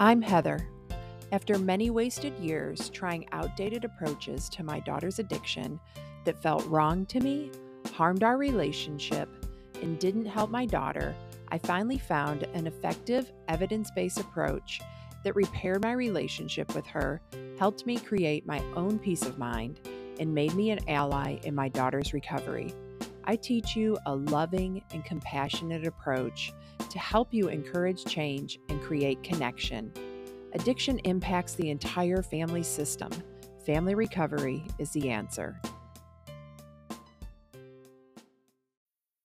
I'm Heather. After many wasted years trying outdated approaches to my daughter's addiction that felt wrong to me, harmed our relationship, and didn't help my daughter, I finally found an effective, evidence based approach that repaired my relationship with her, helped me create my own peace of mind, and made me an ally in my daughter's recovery. I teach you a loving and compassionate approach to help you encourage change and create connection. Addiction impacts the entire family system. Family recovery is the answer.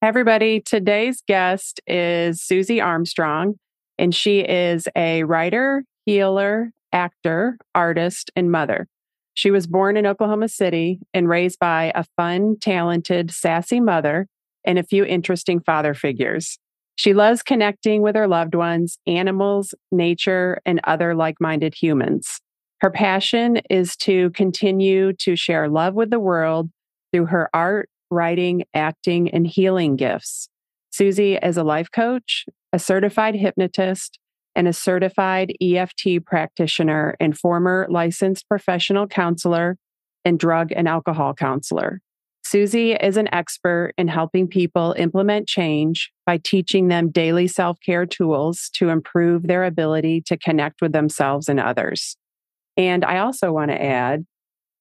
Everybody, today's guest is Susie Armstrong, and she is a writer, healer, actor, artist, and mother. She was born in Oklahoma City and raised by a fun, talented, sassy mother and a few interesting father figures. She loves connecting with her loved ones, animals, nature, and other like minded humans. Her passion is to continue to share love with the world through her art, writing, acting, and healing gifts. Susie is a life coach, a certified hypnotist, and a certified EFT practitioner and former licensed professional counselor and drug and alcohol counselor. Susie is an expert in helping people implement change by teaching them daily self care tools to improve their ability to connect with themselves and others. And I also want to add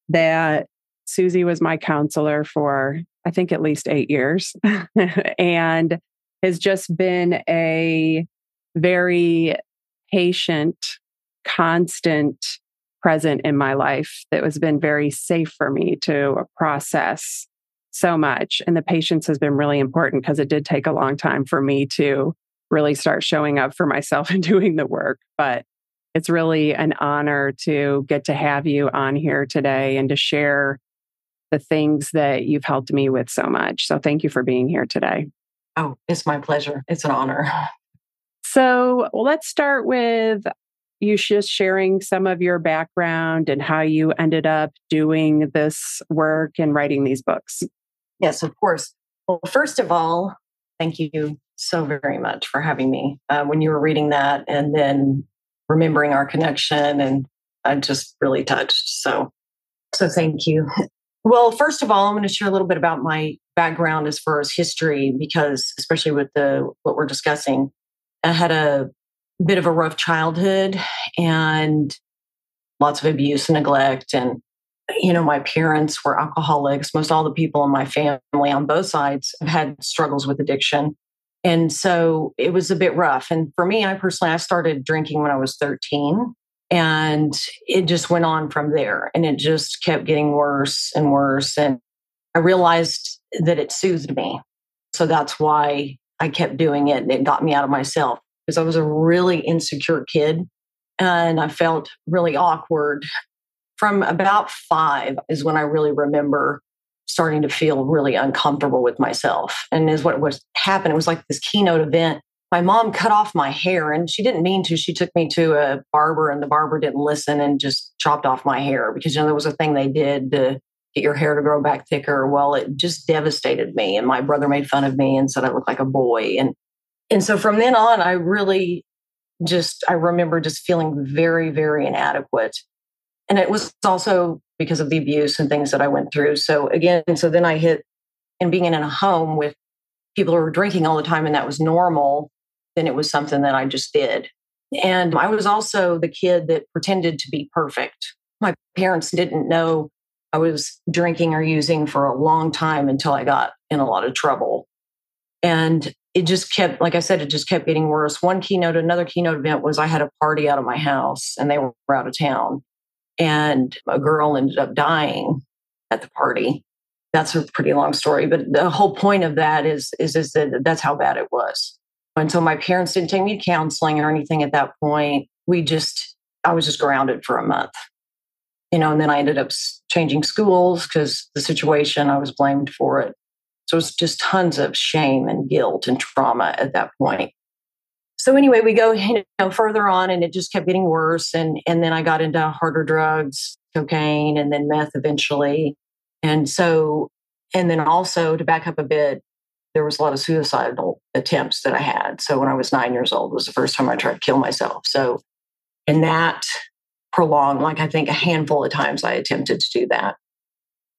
that Susie was my counselor for I think at least eight years, and has just been a very patient, constant present in my life that has been very safe for me to process so much. And the patience has been really important because it did take a long time for me to really start showing up for myself and doing the work. But it's really an honor to get to have you on here today and to share the things that you've helped me with so much. So thank you for being here today. Oh, it's my pleasure. It's an honor. So well, let's start with you just sharing some of your background and how you ended up doing this work and writing these books. Yes, of course. Well, first of all, thank you so very much for having me. Uh, when you were reading that and then remembering our connection, and I'm just really touched. So, so thank you. Well, first of all, I'm going to share a little bit about my background as far as history, because especially with the what we're discussing, I had a bit of a rough childhood and lots of abuse and neglect. And, you know, my parents were alcoholics. Most all the people in my family on both sides have had struggles with addiction. And so it was a bit rough. And for me, I personally, I started drinking when I was 13. And it just went on from there. And it just kept getting worse and worse. And I realized that it soothed me. So that's why I kept doing it and it got me out of myself because I was a really insecure kid and I felt really awkward. From about five is when I really remember starting to feel really uncomfortable with myself. And is what was happened. It was like this keynote event. My mom cut off my hair and she didn't mean to. She took me to a barber and the barber didn't listen and just chopped off my hair because you know there was a thing they did to get your hair to grow back thicker. Well, it just devastated me. And my brother made fun of me and said I looked like a boy. And and so from then on, I really just I remember just feeling very, very inadequate. And it was also because of the abuse and things that I went through. So again, so then I hit and being in a home with people who were drinking all the time and that was normal, then it was something that I just did. And I was also the kid that pretended to be perfect. My parents didn't know I was drinking or using for a long time until I got in a lot of trouble. And it just kept, like I said, it just kept getting worse. One keynote, another keynote event was I had a party out of my house and they were out of town. And a girl ended up dying at the party. That's a pretty long story, but the whole point of that is is is that that's how bad it was. And so my parents didn't take me to counseling or anything at that point. We just I was just grounded for a month you know, and then I ended up changing schools because the situation I was blamed for it. So it was just tons of shame and guilt and trauma at that point. So anyway, we go you know further on, and it just kept getting worse. And and then I got into harder drugs, cocaine, and then meth eventually. And so, and then also to back up a bit, there was a lot of suicidal attempts that I had. So when I was nine years old was the first time I tried to kill myself. So And that prolonged, like I think a handful of times I attempted to do that.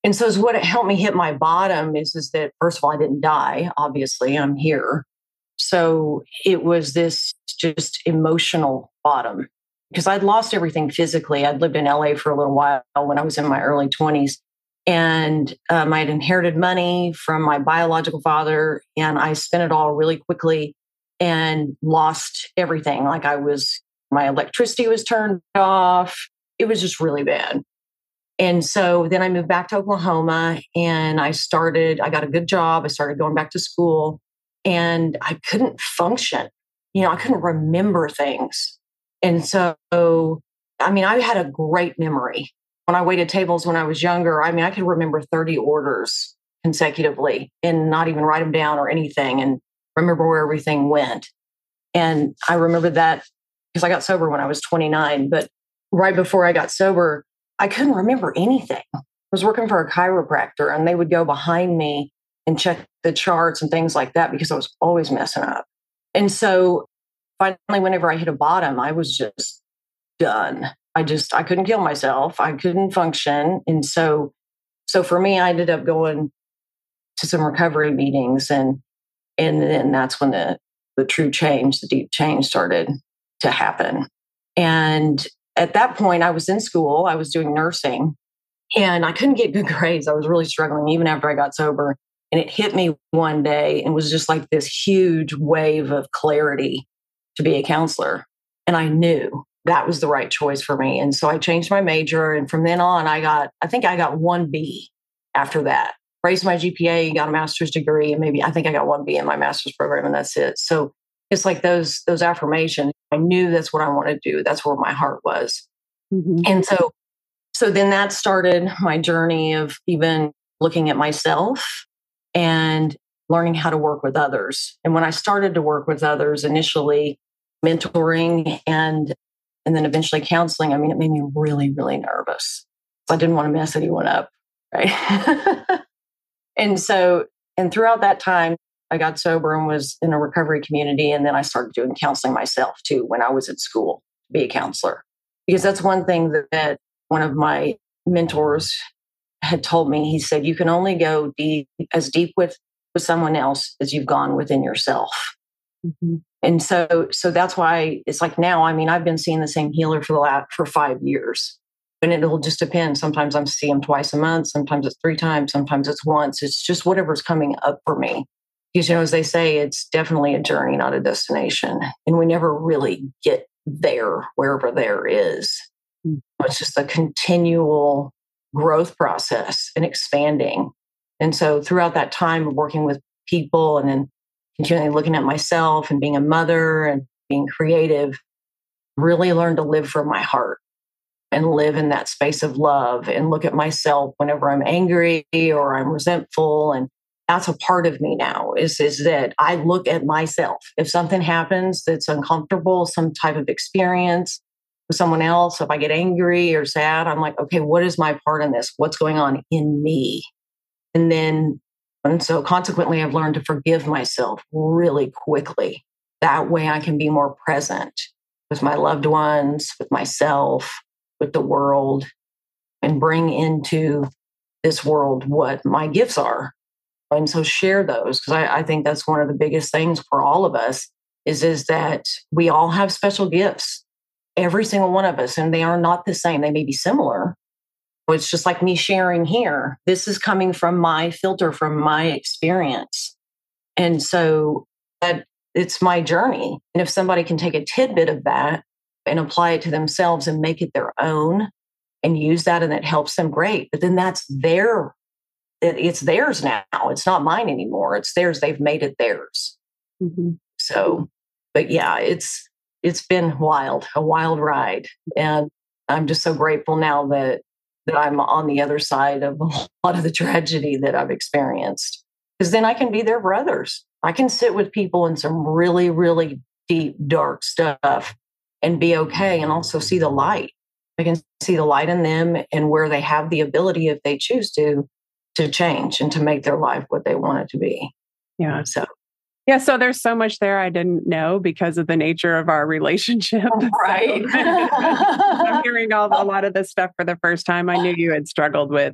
And so, is what helped me hit my bottom is, is that first of all, I didn't die. Obviously, I'm here. So it was this just emotional bottom because I'd lost everything physically. I'd lived in LA for a little while when I was in my early 20s. And um, I had inherited money from my biological father, and I spent it all really quickly and lost everything. Like I was, my electricity was turned off. It was just really bad. And so then I moved back to Oklahoma and I started, I got a good job. I started going back to school and I couldn't function. You know, I couldn't remember things. And so, I mean, I had a great memory. When I waited tables when I was younger, I mean, I could remember 30 orders consecutively and not even write them down or anything and remember where everything went. And I remember that because I got sober when I was 29. But right before I got sober, I couldn't remember anything. I was working for a chiropractor and they would go behind me and check the charts and things like that because I was always messing up. And so finally, whenever I hit a bottom, I was just done. I just, I couldn't kill myself. I couldn't function. And so, so for me, I ended up going to some recovery meetings and, and then that's when the, the true change, the deep change started to happen. And at that point, I was in school, I was doing nursing, and I couldn't get good grades. I was really struggling even after I got sober. And it hit me one day and was just like this huge wave of clarity to be a counselor. And I knew that was the right choice for me. And so I changed my major. And from then on, I got, I think I got one B after that. Raised my GPA, got a master's degree, and maybe I think I got one B in my master's program, and that's it. So it's like those those affirmations. I knew that's what I wanted to do. That's where my heart was. Mm-hmm. And so so then that started my journey of even looking at myself and learning how to work with others. And when I started to work with others initially mentoring and and then eventually counseling, I mean it made me really really nervous. I didn't want to mess anyone up, right? and so and throughout that time I got sober and was in a recovery community. And then I started doing counseling myself too when I was at school to be a counselor. Because that's one thing that, that one of my mentors had told me. He said, You can only go deep, as deep with, with someone else as you've gone within yourself. Mm-hmm. And so, so that's why it's like now, I mean, I've been seeing the same healer for the last, for five years. And it'll just depend. Sometimes I'm seeing him twice a month. Sometimes it's three times. Sometimes it's once. It's just whatever's coming up for me because you know as they say it's definitely a journey not a destination and we never really get there wherever there is hmm. it's just a continual growth process and expanding and so throughout that time of working with people and then continually looking at myself and being a mother and being creative really learned to live from my heart and live in that space of love and look at myself whenever i'm angry or i'm resentful and that's a part of me now is is that I look at myself. If something happens that's uncomfortable, some type of experience with someone else, if I get angry or sad, I'm like, okay, what is my part in this? What's going on in me? And then and so consequently I've learned to forgive myself really quickly. That way I can be more present with my loved ones, with myself, with the world, and bring into this world what my gifts are and so share those because I, I think that's one of the biggest things for all of us is is that we all have special gifts every single one of us and they are not the same they may be similar it's just like me sharing here this is coming from my filter from my experience and so that it's my journey and if somebody can take a tidbit of that and apply it to themselves and make it their own and use that and it helps them great but then that's their it, it's theirs now. It's not mine anymore. It's theirs. They've made it theirs. Mm-hmm. So, but yeah, it's it's been wild, a wild ride, and I'm just so grateful now that that I'm on the other side of a lot of the tragedy that I've experienced. Because then I can be their brothers. I can sit with people in some really, really deep, dark stuff and be okay, and also see the light. I can see the light in them and where they have the ability, if they choose to, to change and to make their life what they want it to be. Yeah. So, Yeah, so there's so much there I didn't know because of the nature of our relationship. Oh, right. I'm hearing all, a lot of this stuff for the first time. I knew you had struggled with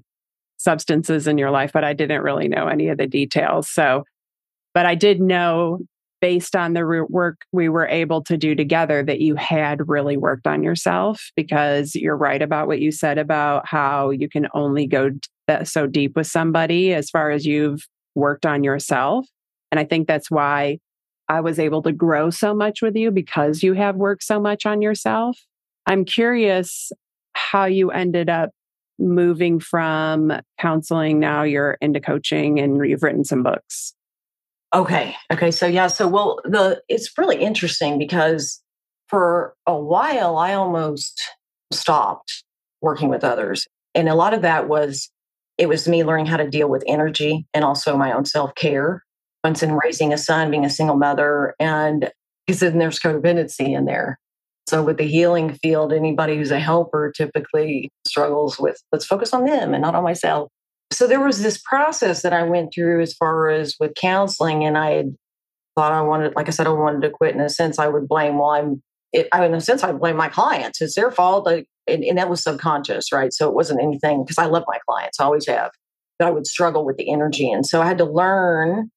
substances in your life, but I didn't really know any of the details. So, but I did know based on the work we were able to do together that you had really worked on yourself because you're right about what you said about how you can only go so deep with somebody as far as you've worked on yourself and I think that's why I was able to grow so much with you because you have worked so much on yourself. I'm curious how you ended up moving from counseling. Now you're into coaching and you've written some books. Okay. Okay. So yeah. So well, the it's really interesting because for a while I almost stopped working with others, and a lot of that was it was me learning how to deal with energy and also my own self care once in raising a son, being a single mother, and because then there's codependency in there. So with the healing field, anybody who's a helper typically struggles with let's focus on them and not on myself. So there was this process that I went through as far as with counseling, and I had thought I wanted, like I said, I wanted to quit. In a sense, I would blame. Well, I'm. It, I, in a sense, I blame my clients. It's their fault, like, and, and that was subconscious, right? So it wasn't anything because I love my clients, I always have. But I would struggle with the energy, and so I had to learn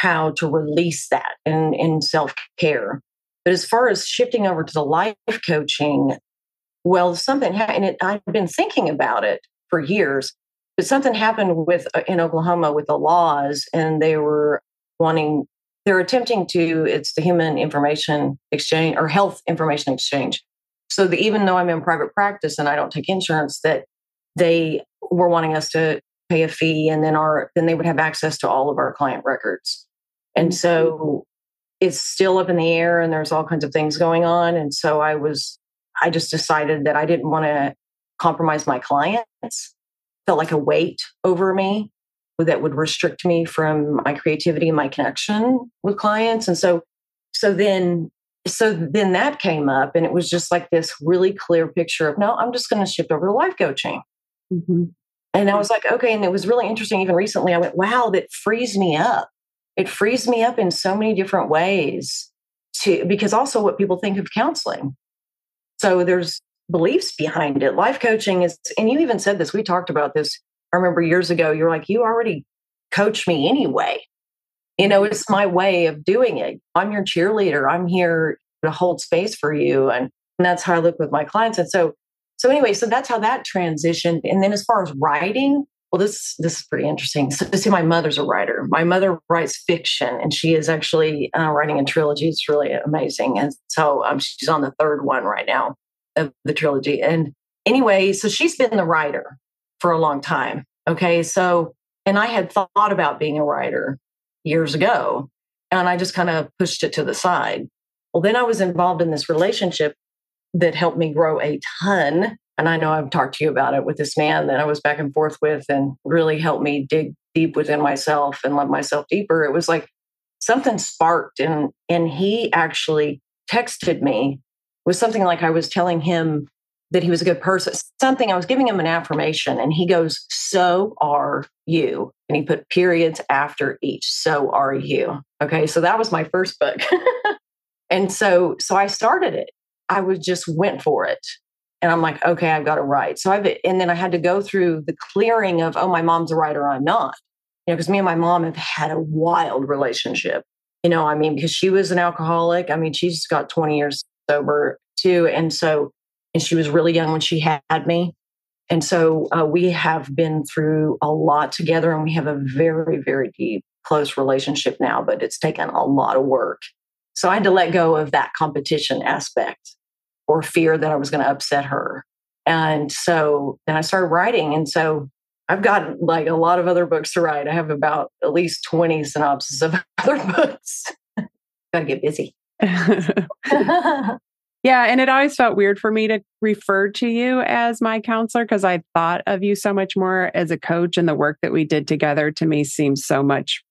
how to release that in, in self care. But as far as shifting over to the life coaching, well, something happened. I've been thinking about it for years, but something happened with uh, in Oklahoma with the laws, and they were wanting. They're attempting to. It's the Human Information Exchange or Health Information Exchange. So the, even though I'm in private practice and I don't take insurance, that they were wanting us to pay a fee, and then our then they would have access to all of our client records. And mm-hmm. so it's still up in the air and there's all kinds of things going on. And so I was, I just decided that I didn't want to compromise my clients. Felt like a weight over me that would restrict me from my creativity and my connection with clients. And so, so then, so then that came up and it was just like this really clear picture of no, I'm just going to shift over to life coaching. Mm-hmm. And I was like, okay. And it was really interesting. Even recently, I went, wow, that frees me up it frees me up in so many different ways to because also what people think of counseling. So there's beliefs behind it. Life coaching is and you even said this we talked about this i remember years ago you're like you already coach me anyway. You know it's my way of doing it. I'm your cheerleader. I'm here to hold space for you and, and that's how i look with my clients. And so so anyway so that's how that transitioned. And then as far as writing well, this this is pretty interesting. So, see, my mother's a writer. My mother writes fiction, and she is actually uh, writing a trilogy. It's really amazing, and so um, she's on the third one right now of the trilogy. And anyway, so she's been the writer for a long time. Okay, so and I had thought about being a writer years ago, and I just kind of pushed it to the side. Well, then I was involved in this relationship that helped me grow a ton and I know I've talked to you about it with this man that I was back and forth with and really helped me dig deep within myself and love myself deeper. It was like something sparked and and he actually texted me with something like I was telling him that he was a good person. Something I was giving him an affirmation and he goes, "So are you." And he put periods after each. "So are you." Okay? So that was my first book. and so so I started it. I was just went for it and I'm like, okay, I've got to write. So I've, and then I had to go through the clearing of, oh, my mom's a writer, I'm not. You know, because me and my mom have had a wild relationship. You know, I mean, because she was an alcoholic. I mean, she's got 20 years sober too. And so, and she was really young when she had me. And so uh, we have been through a lot together and we have a very, very deep, close relationship now, but it's taken a lot of work. So I had to let go of that competition aspect or fear that I was going to upset her. And so then I started writing. And so I've got like a lot of other books to write. I have about at least 20 synopses of other books. Gotta get busy. yeah. And it always felt weird for me to refer to you as my counselor because I thought of you so much more as a coach, and the work that we did together to me seems so much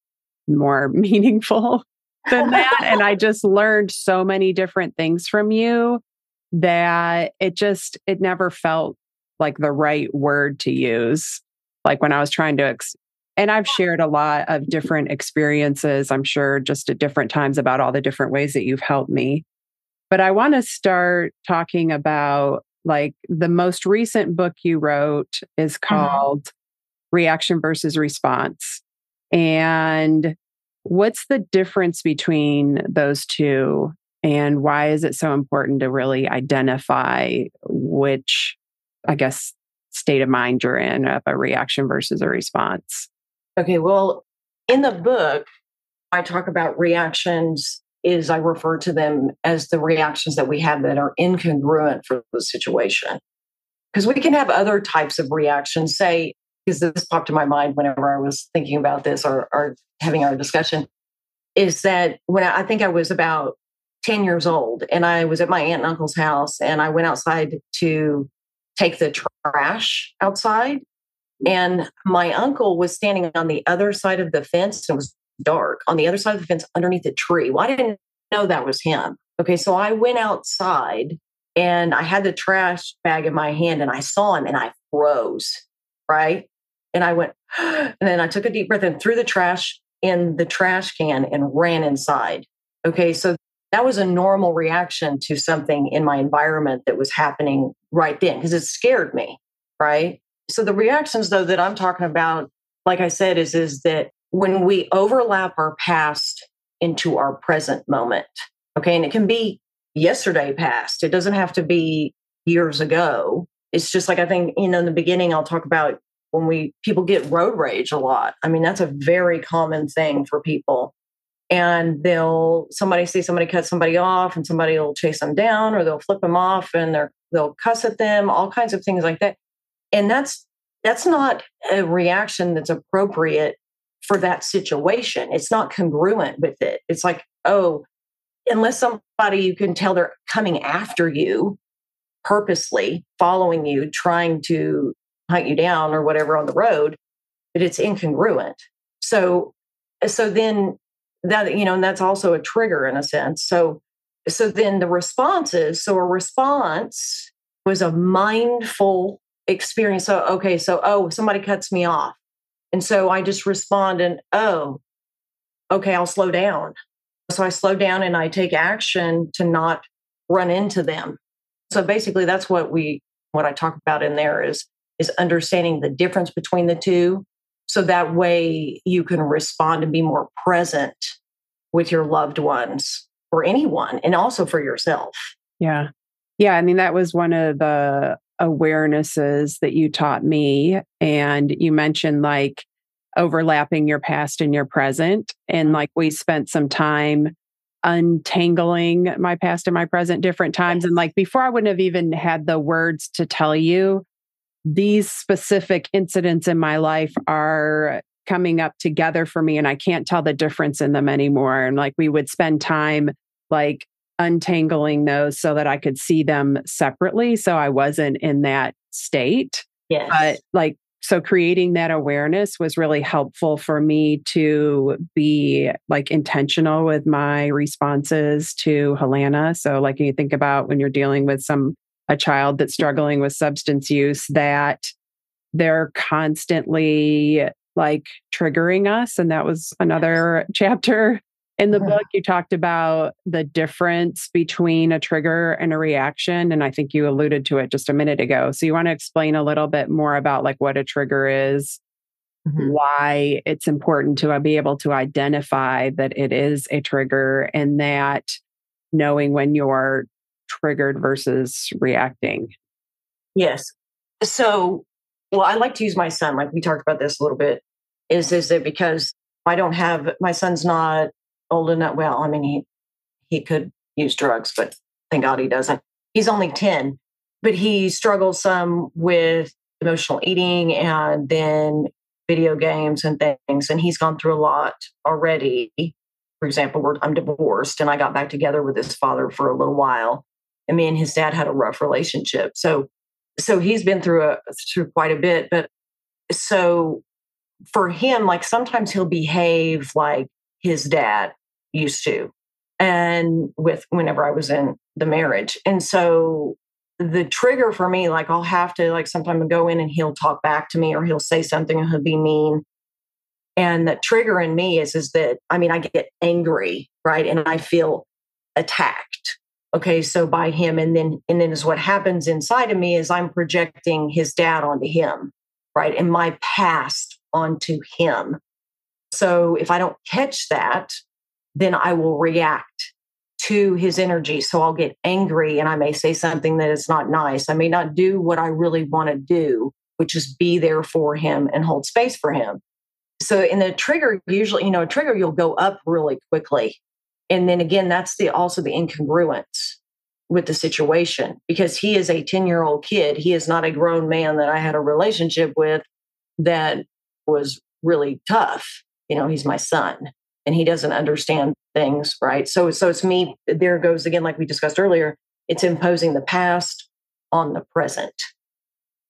more meaningful than that. and I just learned so many different things from you that it just it never felt like the right word to use like when i was trying to ex- and I've shared a lot of different experiences, I'm sure, just at different times about all the different ways that you've helped me. But I want to start talking about like the most recent book you wrote is mm-hmm. called mm-hmm. Reaction versus Response. And what's the difference between those two? And why is it so important to really identify which, I guess, state of mind you're in of a reaction versus a response? Okay, well, in the book, I talk about reactions is I refer to them as the reactions that we have that are incongruent for the situation. Because we can have other types of reactions, say, because this popped to my mind whenever I was thinking about this or, or having our discussion, is that when I, I think I was about 10 years old and I was at my aunt and uncle's house and I went outside to take the trash outside. Mm-hmm. And my uncle was standing on the other side of the fence. And it was dark on the other side of the fence underneath a tree. Well, I didn't know that was him. Okay, so I went outside and I had the trash bag in my hand and I saw him and I froze, right? And I went, and then I took a deep breath and threw the trash in the trash can and ran inside. Okay, so that was a normal reaction to something in my environment that was happening right then because it scared me, right? So the reactions though that I'm talking about, like I said, is is that when we overlap our past into our present moment. Okay. And it can be yesterday past, it doesn't have to be years ago. It's just like I think, you know, in the beginning, I'll talk about when we people get road rage a lot. I mean, that's a very common thing for people. And they'll somebody see somebody cut somebody off and somebody will chase them down or they'll flip them off and they're they'll cuss at them, all kinds of things like that. And that's that's not a reaction that's appropriate for that situation. It's not congruent with it. It's like, oh, unless somebody you can tell they're coming after you purposely, following you, trying to hunt you down or whatever on the road, but it's incongruent. So, so then that, you know, and that's also a trigger in a sense. So, so then the responses, so a response was a mindful experience. So, okay, so, oh, somebody cuts me off. And so I just respond and, oh, okay, I'll slow down. So I slow down and I take action to not run into them. So basically that's what we what I talk about in there is is understanding the difference between the two so that way you can respond and be more present with your loved ones or anyone and also for yourself. Yeah. Yeah, I mean that was one of the awarenesses that you taught me. And you mentioned like overlapping your past and your present. And mm-hmm. like we spent some time untangling my past and my present different times. And like before, I wouldn't have even had the words to tell you these specific incidents in my life are coming up together for me and I can't tell the difference in them anymore. And like we would spend time like untangling those so that I could see them separately. So I wasn't in that state. Yes. But like, so creating that awareness was really helpful for me to be like intentional with my responses to Helena. So, like, you think about when you're dealing with some, a child that's struggling with substance use, that they're constantly like triggering us. And that was another chapter in the book, you talked about the difference between a trigger and a reaction. And I think you alluded to it just a minute ago. So you want to explain a little bit more about like what a trigger is, mm-hmm. why it's important to uh, be able to identify that it is a trigger and that knowing when you're triggered versus reacting. Yes. So, well, I like to use my son, like we talked about this a little bit, is is that because I don't have my son's not old enough. Well, I mean, he he could use drugs, but thank God he doesn't. He's only 10, but he struggles some with emotional eating and then video games and things. And he's gone through a lot already. For example, I'm divorced and I got back together with his father for a little while. And me and his dad had a rough relationship. So so he's been through a through quite a bit. But so for him, like sometimes he'll behave like his dad used to and with whenever I was in the marriage. And so the trigger for me, like I'll have to like sometimes go in and he'll talk back to me or he'll say something and he'll be mean. And the trigger in me is, is that, I mean, I get angry, right? And I feel attacked. Okay. So by him. And then, and then is what happens inside of me is I'm projecting his dad onto him, right? And my past onto him. So if I don't catch that, then I will react to his energy. So I'll get angry and I may say something that is not nice. I may not do what I really want to do, which is be there for him and hold space for him. So in the trigger, usually, you know, a trigger you'll go up really quickly. And then again, that's the also the incongruence with the situation because he is a 10 year old kid. He is not a grown man that I had a relationship with that was really tough. You know, he's my son and he doesn't understand things, right? So so it's me, there goes again, like we discussed earlier, it's imposing the past on the present.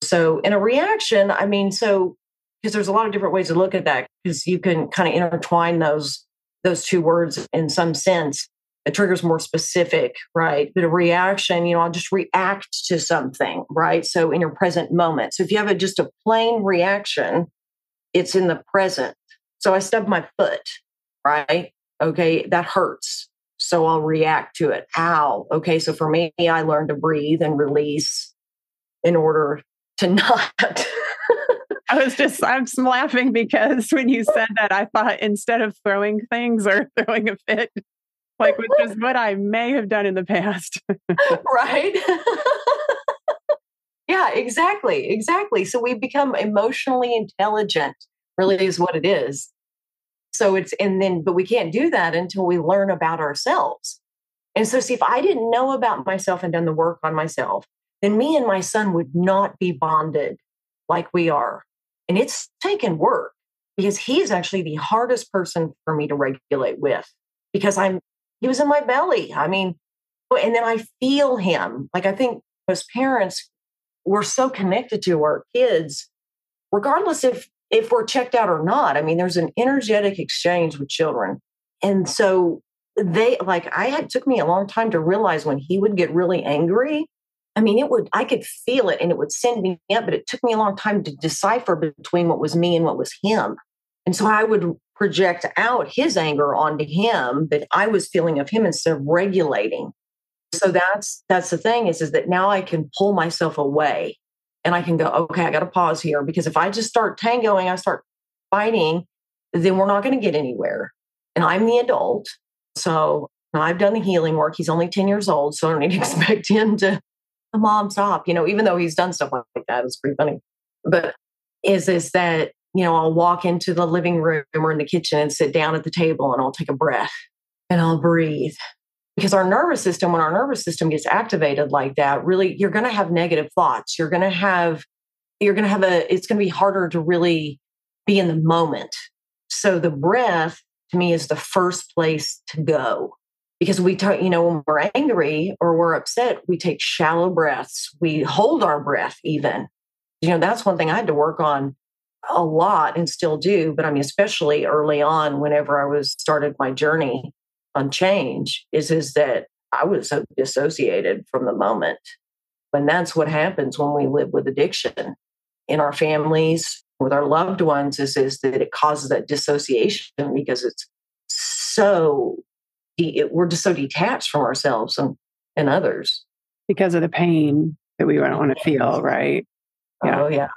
So in a reaction, I mean, so because there's a lot of different ways to look at that because you can kind of intertwine those those two words in some sense a trigger is more specific right but a reaction you know i'll just react to something right so in your present moment. So if you have a, just a plain reaction it's in the present. So i stub my foot right okay that hurts so i'll react to it. Ow okay so for me i learned to breathe and release in order to not I was just, I'm laughing because when you said that, I thought instead of throwing things or throwing a fit, like which is what I may have done in the past. right. yeah, exactly. Exactly. So we become emotionally intelligent, really is what it is. So it's, and then, but we can't do that until we learn about ourselves. And so, see, if I didn't know about myself and done the work on myself, then me and my son would not be bonded like we are. And it's taken work because he's actually the hardest person for me to regulate with because I'm, he was in my belly. I mean, and then I feel him. Like I think most parents, we're so connected to our kids, regardless if if we're checked out or not. I mean, there's an energetic exchange with children. And so they like I had took me a long time to realize when he would get really angry I mean, it would, I could feel it and it would send me up, but it took me a long time to decipher between what was me and what was him. And so I would project out his anger onto him that I was feeling of him instead of regulating. So that's that's the thing is, is that now I can pull myself away and I can go, okay, I got to pause here because if I just start tangoing, I start fighting, then we're not going to get anywhere. And I'm the adult. So I've done the healing work. He's only 10 years old, so I don't need to expect him to mom, stop. You know, even though he's done stuff like that, it's pretty funny. But is is that you know I'll walk into the living room or in the kitchen and sit down at the table and I'll take a breath and I'll breathe because our nervous system when our nervous system gets activated like that really you're going to have negative thoughts you're going to have you're going to have a it's going to be harder to really be in the moment so the breath to me is the first place to go because we talk, you know, when we're angry or we're upset, we take shallow breaths. We hold our breath even. You know, that's one thing I had to work on a lot and still do, but I mean, especially early on, whenever I was started my journey on change, is is that I was so dissociated from the moment. And that's what happens when we live with addiction in our families, with our loved ones, is, is that it causes that dissociation because it's so it, we're just so detached from ourselves and, and others because of the pain that we don't want to feel, right? Yeah. Oh, yeah.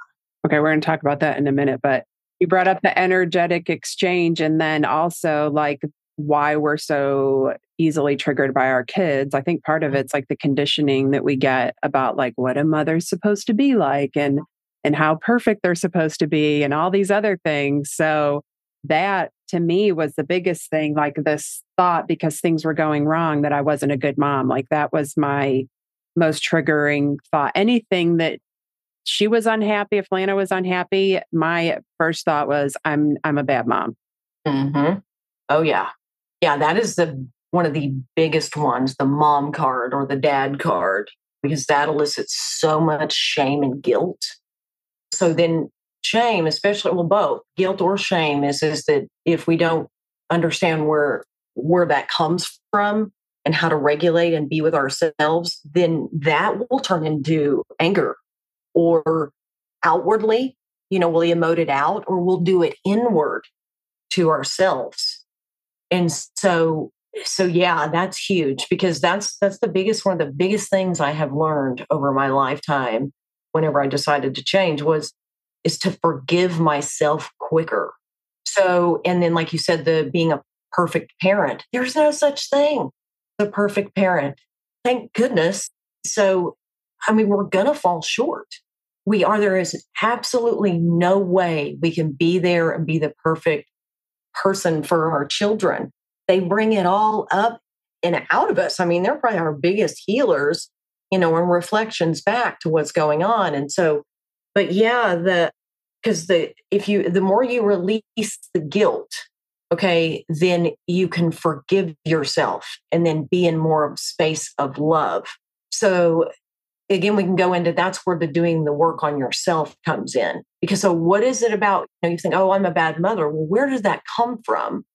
Okay, we're going to talk about that in a minute, but you brought up the energetic exchange and then also like why we're so easily triggered by our kids. I think part of it's like the conditioning that we get about like what a mother's supposed to be like and and how perfect they're supposed to be and all these other things. So that to me was the biggest thing like this thought because things were going wrong that I wasn't a good mom. Like that was my most triggering thought. Anything that she was unhappy, if Lana was unhappy, my first thought was I'm I'm a bad mom. Mm-hmm. Oh yeah. Yeah, that is the one of the biggest ones, the mom card or the dad card, because that elicits so much shame and guilt. So then shame, especially well, both guilt or shame, is is that if we don't understand where where that comes from and how to regulate and be with ourselves, then that will turn into anger or outwardly, you know, we'll emote it out or we'll do it inward. to ourselves. And so so yeah, that's huge because that's that's the biggest one of the biggest things I have learned over my lifetime whenever I decided to change was is to forgive myself quicker. So and then like you said the being a perfect parent. There's no such thing. The perfect parent. Thank goodness. So I mean we're going to fall short. We are there is absolutely no way we can be there and be the perfect person for our children they bring it all up and out of us. I mean, they're probably our biggest healers, you know, and reflections back to what's going on. And so, but yeah, the because the if you the more you release the guilt, okay, then you can forgive yourself and then be in more of space of love. So again, we can go into that's where the doing the work on yourself comes in. Because so what is it about? You know, you think, oh, I'm a bad mother. Well, where does that come from?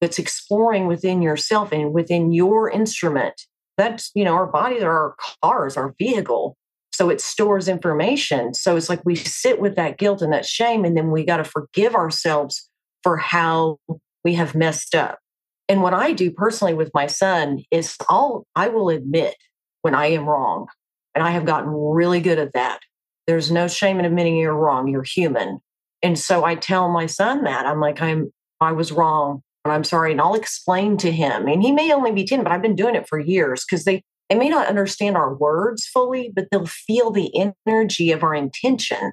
that's exploring within yourself and within your instrument. That's, you know, our bodies are our cars, our vehicle. So it stores information. So it's like we sit with that guilt and that shame, and then we got to forgive ourselves for how we have messed up. And what I do personally with my son is I'll I will admit when I am wrong. And I have gotten really good at that. There's no shame in admitting you're wrong. You're human. And so I tell my son that I'm like, I'm I was wrong. And I'm sorry. And I'll explain to him. And he may only be 10, but I've been doing it for years because they, they may not understand our words fully, but they'll feel the energy of our intention.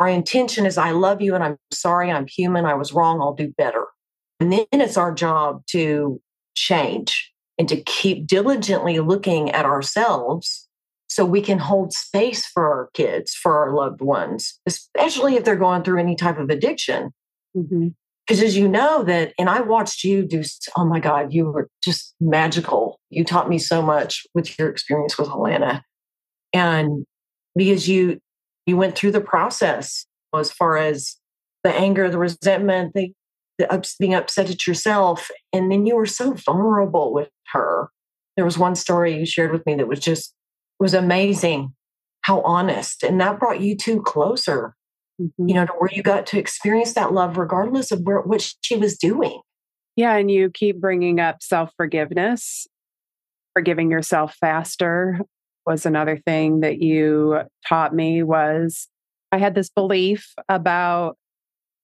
Our intention is, I love you and I'm sorry, I'm human, I was wrong, I'll do better. And then it's our job to change and to keep diligently looking at ourselves so we can hold space for our kids, for our loved ones, especially if they're going through any type of addiction. Mm-hmm because as you know that and i watched you do oh my god you were just magical. You taught me so much with your experience with helena and because you you went through the process as far as the anger the resentment the, the ups, being upset at yourself and then you were so vulnerable with her. There was one story you shared with me that was just was amazing how honest and that brought you two closer mm-hmm. you know, to where you got to experience that love regardless of where what she was doing. Yeah, and you keep bringing up self forgiveness. Forgiving yourself faster was another thing that you taught me was I had this belief about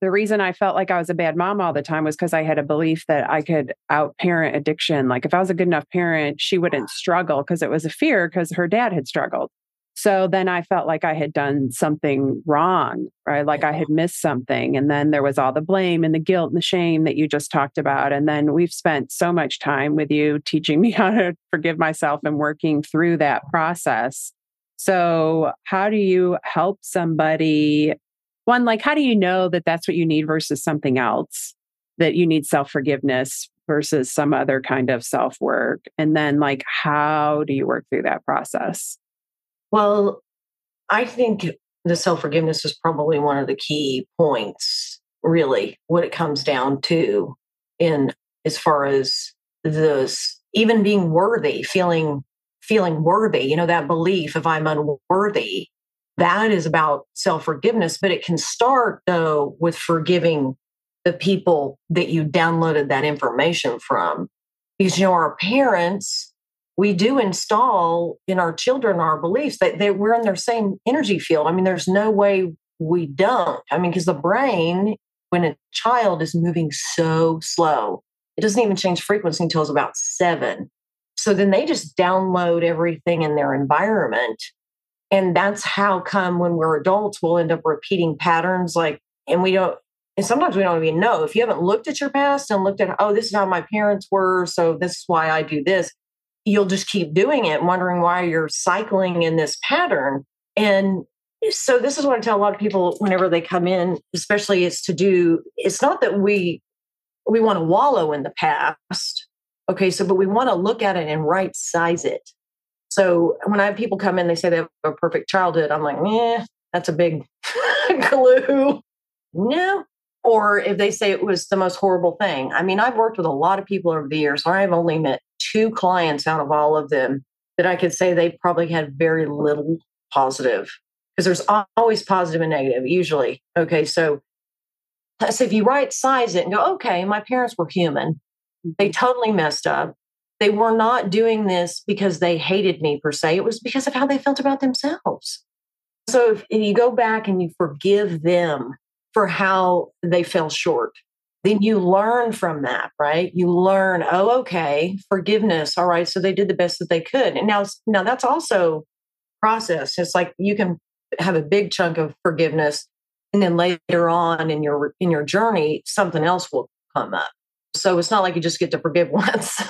the reason I felt like I was a bad mom all the time was because I had a belief that I could out parent addiction. Like if I was a good enough parent, she wouldn't struggle because it was a fear because her dad had struggled. So then I felt like I had done something wrong, right? Like I had missed something. And then there was all the blame and the guilt and the shame that you just talked about. And then we've spent so much time with you teaching me how to forgive myself and working through that process. So, how do you help somebody? One, like, how do you know that that's what you need versus something else? That you need self forgiveness versus some other kind of self work? And then, like, how do you work through that process? Well, I think the self forgiveness is probably one of the key points, really, what it comes down to in as far as this even being worthy, feeling feeling worthy, you know, that belief if I'm unworthy, that is about self forgiveness. But it can start though with forgiving the people that you downloaded that information from. Because you know, our parents we do install in our children our beliefs that they, we're in their same energy field. I mean, there's no way we don't. I mean, because the brain, when a child is moving so slow, it doesn't even change frequency until it's about seven. So then they just download everything in their environment. And that's how come when we're adults, we'll end up repeating patterns like, and we don't, and sometimes we don't even know. If you haven't looked at your past and looked at, oh, this is how my parents were, so this is why I do this, you'll just keep doing it, wondering why you're cycling in this pattern. And so this is what I tell a lot of people whenever they come in, especially it's to do, it's not that we we want to wallow in the past. Okay, so but we want to look at it and right size it. So when I have people come in, they say they have a perfect childhood. I'm like, yeah, that's a big clue. No. Or if they say it was the most horrible thing. I mean, I've worked with a lot of people over the years. I've only met two clients out of all of them that I could say they probably had very little positive because there's always positive and negative, usually. Okay. So So if you right size it and go, okay, my parents were human. They Mm-hmm. totally messed up. They were not doing this because they hated me per se. It was because of how they felt about themselves. So if you go back and you forgive them for how they fell short, then you learn from that, right? You learn, oh, okay, forgiveness. All right, so they did the best that they could. And now, now that's also process. It's like you can have a big chunk of forgiveness, and then later on in your in your journey, something else will come up. So it's not like you just get to forgive once.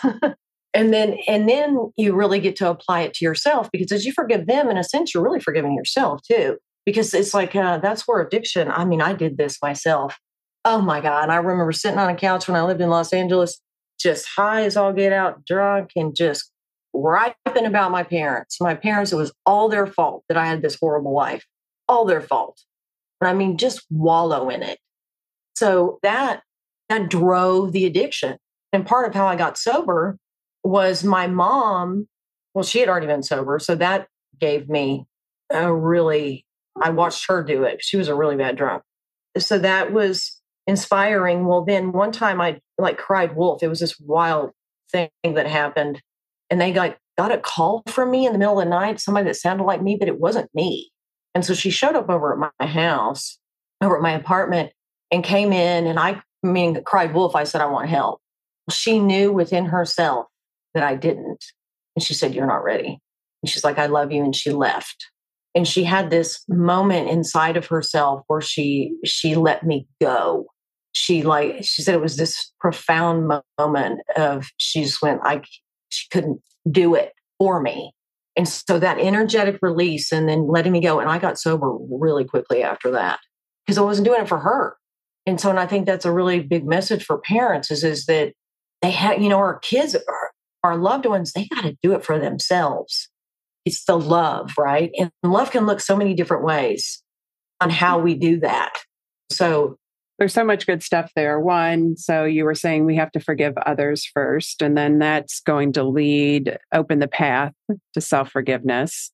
and then and then you really get to apply it to yourself because as you forgive them in a sense you're really forgiving yourself too because it's like uh, that's where addiction i mean i did this myself. Oh my god i remember sitting on a couch when i lived in los angeles just high as all get out drunk and just griping about my parents. My parents it was all their fault that i had this horrible life all their fault. And i mean just wallow in it. So that that drove the addiction. And part of how i got sober was my mom well she had already been sober so that gave me a really i watched her do it she was a really bad drunk so that was inspiring well then one time i like cried wolf it was this wild thing that happened and they got got a call from me in the middle of the night somebody that sounded like me but it wasn't me and so she showed up over at my house over at my apartment and came in and i mean cried wolf i said i want help she knew within herself that I didn't. And she said, You're not ready. And she's like, I love you. And she left. And she had this moment inside of herself where she she let me go. She like she said it was this profound moment of she just went, I she couldn't do it for me. And so that energetic release and then letting me go. And I got sober really quickly after that because I wasn't doing it for her. And so, and I think that's a really big message for parents is, is that they have, you know, our kids are, our loved ones, they got to do it for themselves. It's the love, right? And love can look so many different ways on how we do that. So there's so much good stuff there. One, so you were saying we have to forgive others first, and then that's going to lead, open the path to self forgiveness.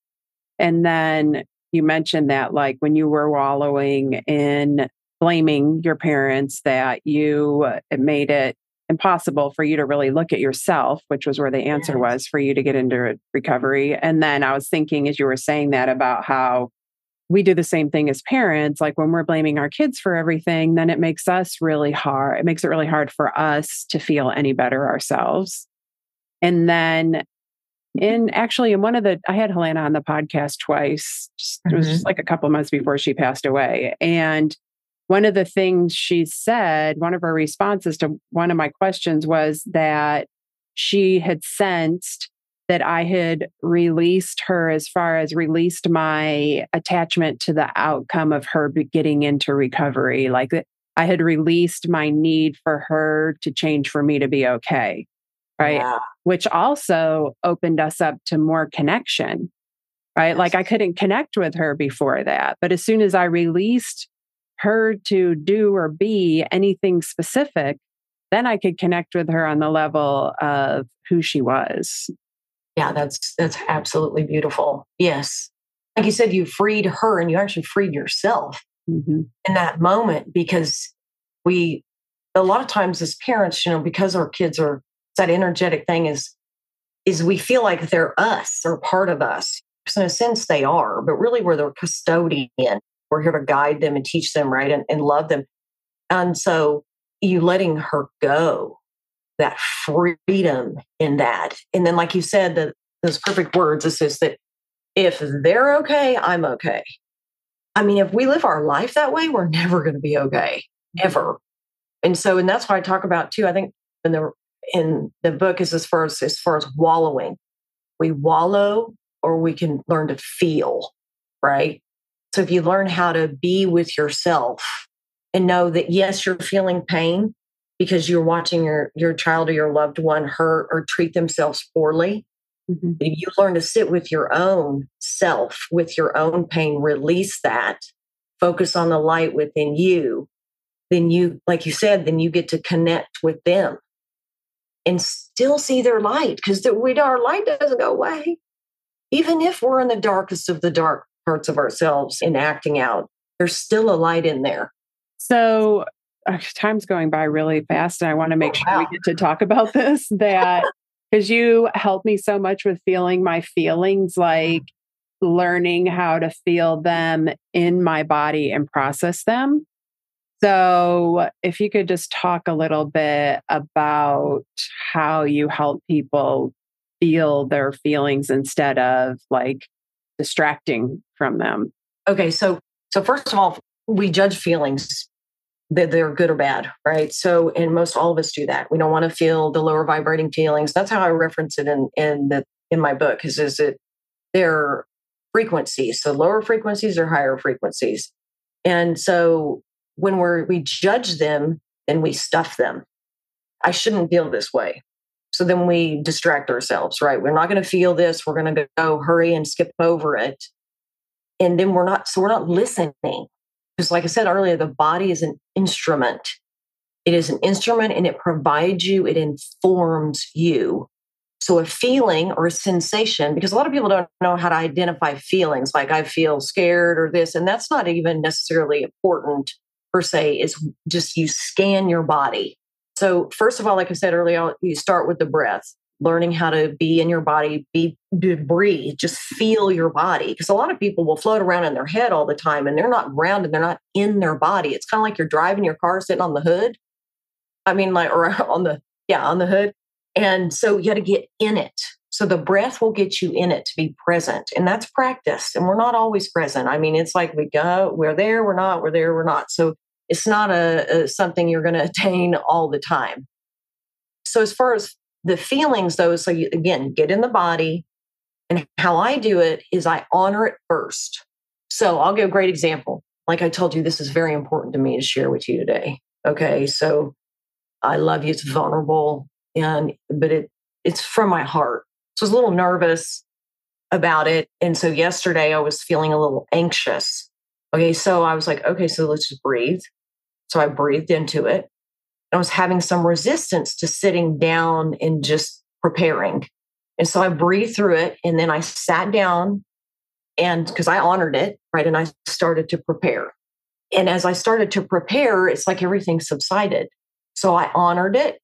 And then you mentioned that, like when you were wallowing in blaming your parents, that you it made it impossible for you to really look at yourself, which was where the answer was for you to get into recovery. And then I was thinking as you were saying that about how we do the same thing as parents. Like when we're blaming our kids for everything, then it makes us really hard. It makes it really hard for us to feel any better ourselves. And then in actually in one of the I had Helena on the podcast twice. Just, It was just mm-hmm. like a couple months before she passed away. And one of the things she said, one of her responses to one of my questions was that she had sensed that I had released her as far as released my attachment to the outcome of her getting into recovery. Like I had released my need for her to change for me to be okay. Right. yeah, Which also opened us up to more connection. Right. Like I couldn't connect with her before that. But as soon as I released her to do or be anything specific, then I could connect with her on the level of who she was. yeah, that's that's absolutely beautiful. Yes. Like you said, you freed her and you actually freed yourself Mhm. in that moment because we a lot of times as parents you know because our kids are that energetic thing is is we feel like they're us or part of us so in a sense they are but really we're their custodian we're here to guide them and teach them right and, and love them and so you letting her go that freedom in that and then like you said the, those perfect words is just that if they're okay i'm okay I mean, if we live our life that way, we're never going to be okay, ever. And so, and that's why I talk about too. I think in the in the book is as far as as far as wallowing, we wallow or we can learn to feel, right? So if you learn how to be with yourself and know that yes, you're feeling pain because you're watching your your child or your loved one hurt or treat themselves poorly, Mhm. you learn to sit with your own self, with your own pain, release that, focus on the light within you, then you, like you said, then you get to connect with them and still see their light because the, our light doesn't go away. Even if we're in the darkest of the dark parts of ourselves in acting out, there's still a light in there. So uh, time's going by really fast, and I want to make oh, sure wow. we get to talk about this. That because you helped me so much with feeling my feelings, like learning how to feel them in my body and process them. So, if you could just talk a little bit about how you help people feel their feelings instead of like distracting from them. Okay, so so first of all, we judge feelings that they're good or bad, right? So, and most all of us do that. We don't want to feel the lower vibrating feelings. That's how I reference it in in the in my book. Is is it they're frequencies, so lower frequencies or higher frequencies, and so when we're we judge them and we stuff them. I shouldn't feel this way. So then we distract ourselves, right? We're not going to feel this. We're going to go hurry and skip over it. And then we're not, so we're not listening. Because, like I said earlier, the body is an instrument. It is an instrument and it provides you, it informs you. So, a feeling or a sensation, because a lot of people don't know how to identify feelings, like I feel scared or this, and that's not even necessarily important per se is just you scan your body. So, first of all, like I said earlier, you start with the breath, learning how to be in your body, be breathe, just feel your body. Because a lot of people will float around in their head all the time and they're not grounded, they're not in their body. It's kind of like you're driving your car sitting on the hood. I mean, like, or on the, yeah, on the hood. And so you got to get in it. So the breath will get you in it to be present. And that's practice. And we're not always present. I mean, it's like we go, we're there, we're not, we're there, we're not. So it's not a, a something you're going to attain all the time. So as far as the feelings, though, so you, again, get in the body. And how I do it is I honor it first. So I'll give a great example. Like I told you, this is very important to me to share with you today. Okay. So I love you. It's vulnerable and, but it, it's from my heart. So I was a little nervous about it. And so yesterday I was feeling a little anxious. Okay. So I was like, okay, so let's just breathe. So I breathed into it. I was having some resistance to sitting down and just preparing. And so I breathed through it and then I sat down and because I honored it, right? And I started to prepare. And as I started to prepare, it's like everything subsided. So I honored it.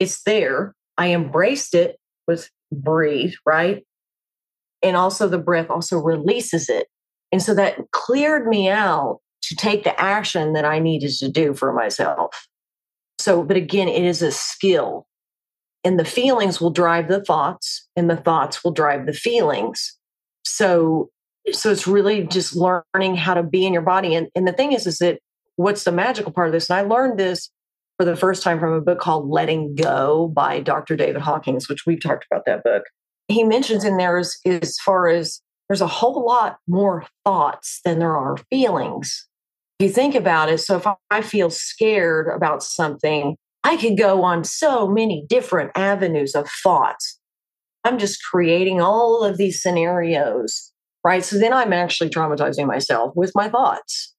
It's there. I embraced it with breathe, right? And also the breath also releases it. And so that cleared me out to take the action that I needed to do for myself. So, but again, it is a skill. And the feelings will drive the thoughts, and the thoughts will drive the feelings. So, so it's really just learning how to be in your body. And, and the thing is, is that what's the magical part of this? And I learned this for the first time from a book called Letting Go by Dr. David Hawkins, which we've talked about that book. He mentions in there as, as far as there's a whole lot more thoughts than there are feelings you think about it, so if I feel scared about something, I could go on so many different avenues of thoughts. I'm just creating all of these scenarios, right? So then I'm actually traumatizing myself with my thoughts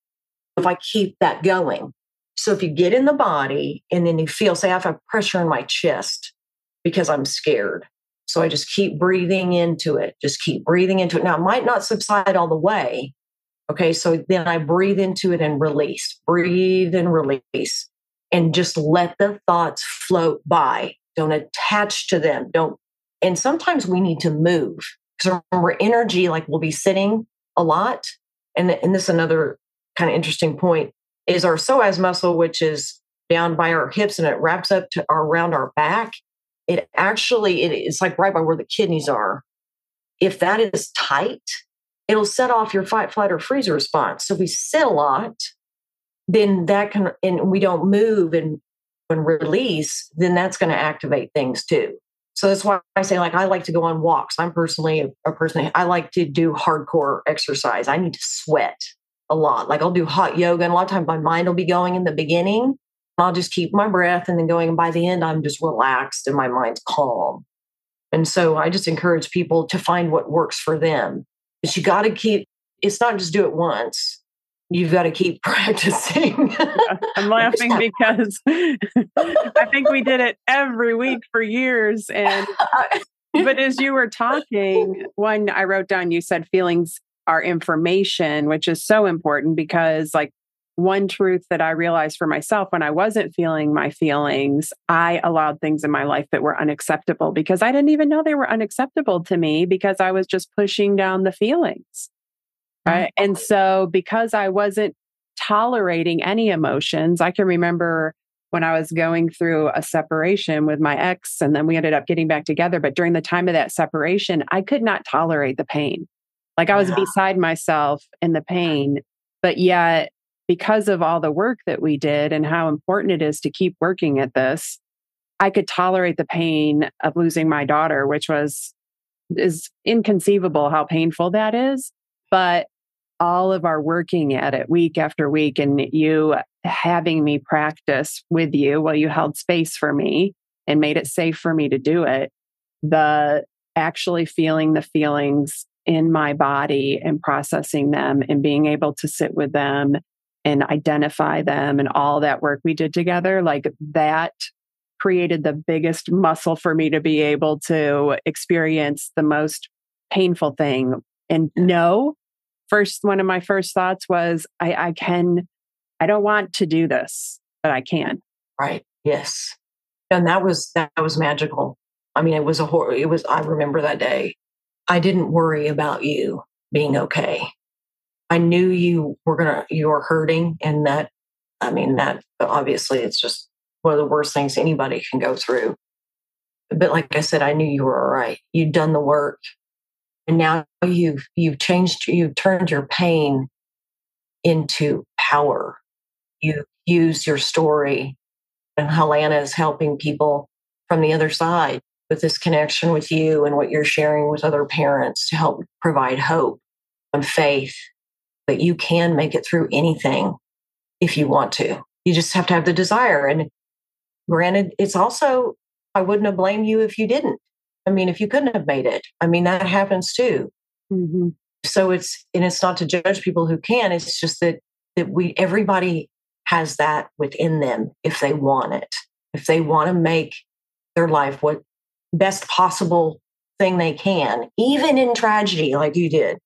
if I keep that going. So if you get in the body and then you feel, say, I have pressure in my chest because I'm scared. So I just keep breathing into it, just keep breathing into it. Now, it might not subside all the way, Okay, so then I breathe into it and release, breathe and release, and just let the thoughts float by. Don't attach to them. Don't. And sometimes we need to move because remember, energy, like we'll be sitting a lot. And, and this is another kind of interesting point is our psoas muscle, which is down by our hips and it wraps up to our, around our back. It actually, it, it's like right by where the kidneys are. If that is tight, it'll set off your fight, flight, or freeze response. So we sit a lot, then that can, and we don't move and, and release, then that's going to activate things too. So that's why I say, like, I like to go on walks. I'm personally a, a person, I like to do hardcore exercise. I need to sweat a lot. Like, I'll do hot yoga, and a lot of times my mind will be going in the beginning. I'll just keep my breath and then going. And by the end, I'm just relaxed and my mind's calm. And so I just encourage people to find what works for them. But you got to keep, it's not just do it once. You've got to keep practicing. I'm laughing because I think we did it every week for years. And, but as you were talking, when I wrote down, you said feelings are information, which is so important because, like, one truth that I realized for myself when I wasn't feeling my feelings, I allowed things in my life that were unacceptable because I didn't even know they were unacceptable to me because I was just pushing down the feelings. Right. Mm-hmm. And so, because I wasn't tolerating any emotions, I can remember when I was going through a separation with my ex, and then we ended up getting back together. But during the time of that separation, I could not tolerate the pain. Like I was yeah. beside myself in the pain. But yet, because of all the work that we did and how important it is to keep working at this, I could tolerate the pain of losing my daughter, which was is inconceivable how painful that is. But all of our working at it week after week and you having me practice with you while you held space for me and made it safe for me to do it, the actually feeling the feelings in my body and processing them and being able to sit with them and identify them and all that work we did together, like that created the biggest muscle for me to be able to experience the most painful thing and know first one of my first thoughts was I, I can I don't want to do this, but I can. Right. Yes. And that was that was magical. I mean, it was a horror. It was. I remember that day. I didn't worry about you being okay. I knew you were gonna you were hurting, and that. I mean, that obviously it's just one of the worst things anybody can go through. But like I said, I knew you were all right. You'd done the work and now you've you've changed you've turned your pain into power you use your story and helena is helping people from the other side with this connection with you and what you're sharing with other parents to help provide hope and faith that you can make it through anything if you want to you just have to have the desire and granted it's also i wouldn't have blamed you if you didn't I mean, if you couldn't have made it, I mean, that happens too. Mm-hmm. So it's, and it's not to judge people who can, it's just that, that we, everybody has that within them if they want it, if they want to make their life what best possible thing they can, even in tragedy like you did.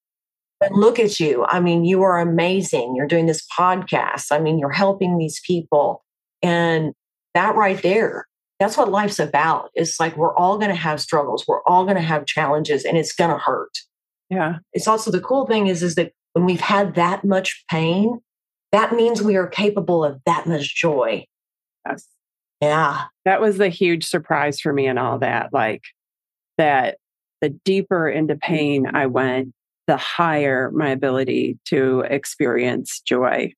Look at you. I mean, you are amazing. You're doing this podcast. I mean, you're helping these people. And that right there that's what life's about. It's like we're all going to have struggles, we're all going to have challenges, and it's going to hurt. Yeah. It's also the cool thing is is that when we've had that much pain, that means we are capable of that much joy. Yes. Yeah. That was the huge surprise for me and all that. Like that the deeper into pain I went, the higher my ability to experience joy.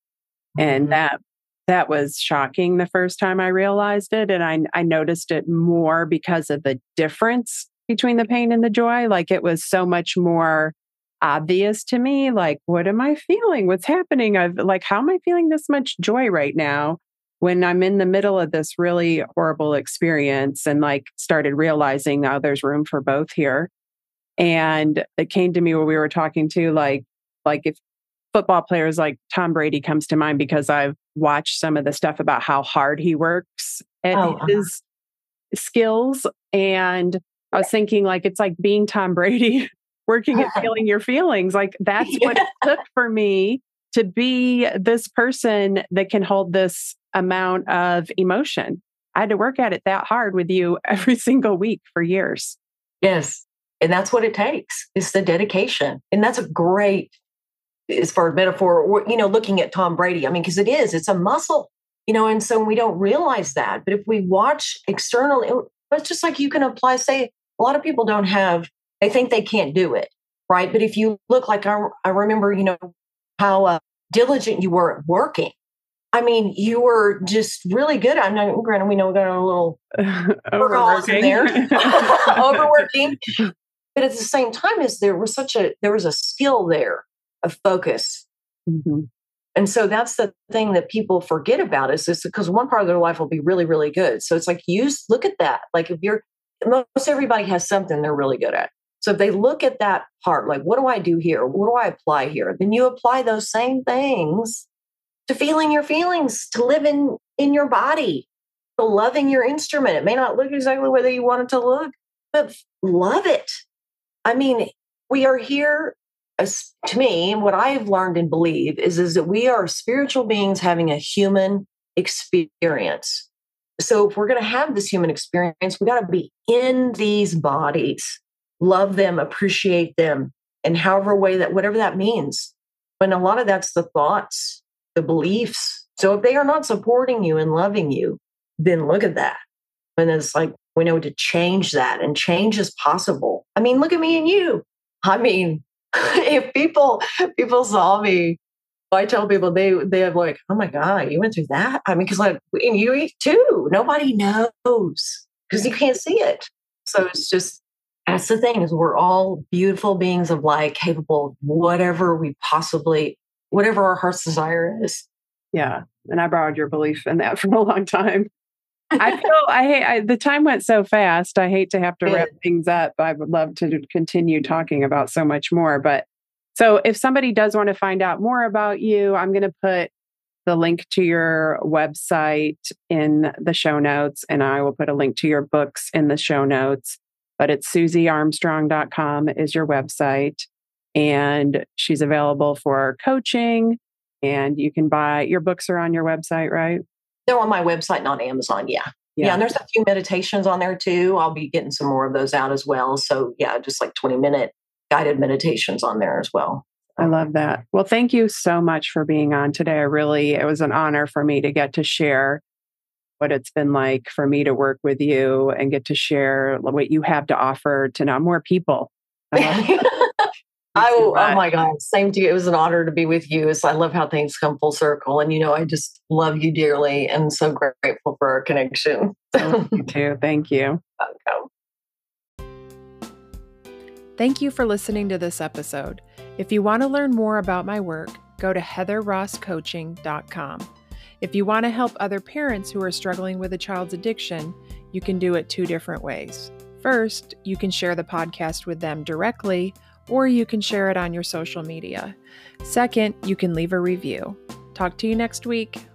And mm-hmm. that that was shocking the first time I realized it. And I, I noticed it more because of the difference between the pain and the joy. Like it was so much more obvious to me. Like, what am I feeling? What's happening? I've like, how am I feeling this much joy right now when I'm in the middle of this really horrible experience and like started realizing now there's room for both here. And it came to me when we were talking to like, like if football players like Tom Brady comes to mind because I've watched some of the stuff about how hard he works at oh, uh-huh. his skills. And I was thinking, like, it's like being Tom Brady, working at feeling your feelings. Like, that's yeah. what it took for me to be this person that can hold this amount of emotion. I had to work at it that hard with you every single week for years. Yes. And that's what it takes. It's the dedication. And that's a great as far as metaphor, or, you know, looking at Tom Brady. I mean, because it is, it's a muscle, you know, and so we don't realize that. But if we watch externally, it's just like you can apply, say, a lot of people don't have, they think they can't do it, right? But if you look like I, I remember, you know, how uh, diligent you were at working. I mean, you were just really good. I'm not, granted, we know we got a little overworking there, overworking. But at the same time, is there was such a there was a skill there of focus. Mm-hmm. And so that's the thing that people forget about is this because one part of their life will be really, really good. So it's like use look at that. Like if you're most everybody has something they're really good at. So if they look at that part, like what do I do here? What do I apply here? Then you apply those same things to feeling your feelings, to living in your body, to loving your instrument. It may not look exactly whether you want it to look, but love it. I mean, we are here as, to me, what I've learned and believe is, is that we are spiritual beings having a human experience. So if we're going to have this human experience, we got to be in these bodies, love them, appreciate them, and however way that whatever that means. And a lot of that's the thoughts, the beliefs. So if they are not supporting you and loving you, then look at that. And it's like we know to change that, and change is possible. I mean, look at me and you. I mean, if people people saw me, I tell people they they have like, oh my god, you went through that. I mean, because like, and you eat too. Nobody knows because you can't see it. So it's just that's the thing is we're all beautiful beings of light, capable of whatever we possibly, whatever our heart's desire is. Yeah, and I borrowed your belief in that for a long time. I feel I hate I, the time went so fast. I hate to have to wrap things up. I would love to continue talking about so much more. But so if somebody does want to find out more about you, I'm going to put the link to your website in the show notes, and I will put a link to your books in the show notes. But it's susiearmstrong.com is your website, and she's available for coaching. And you can buy your books are on your website, right? They're on my website and on Amazon. Yeah. yeah. Yeah. And there's a few meditations on there too. I'll be getting some more of those out as well. So, yeah, just like 20 minute guided meditations on there as well. I love that. Well, thank you so much for being on today. I really, it was an honor for me to get to share what it's been like for me to work with you and get to share what you have to offer to now more people. I, oh my God, same to you. It was an honor to be with you. It's, I love how things come full circle. And, you know, I just love you dearly and so grateful for our connection. oh, you too. Thank you. Welcome. Thank you for listening to this episode. If you want to learn more about my work, go to heatherrosscoaching.com. If you want to help other parents who are struggling with a child's addiction, you can do it two different ways. First, you can share the podcast with them directly or you can share it on your social media. Second, you can leave a review. Talk to you next week.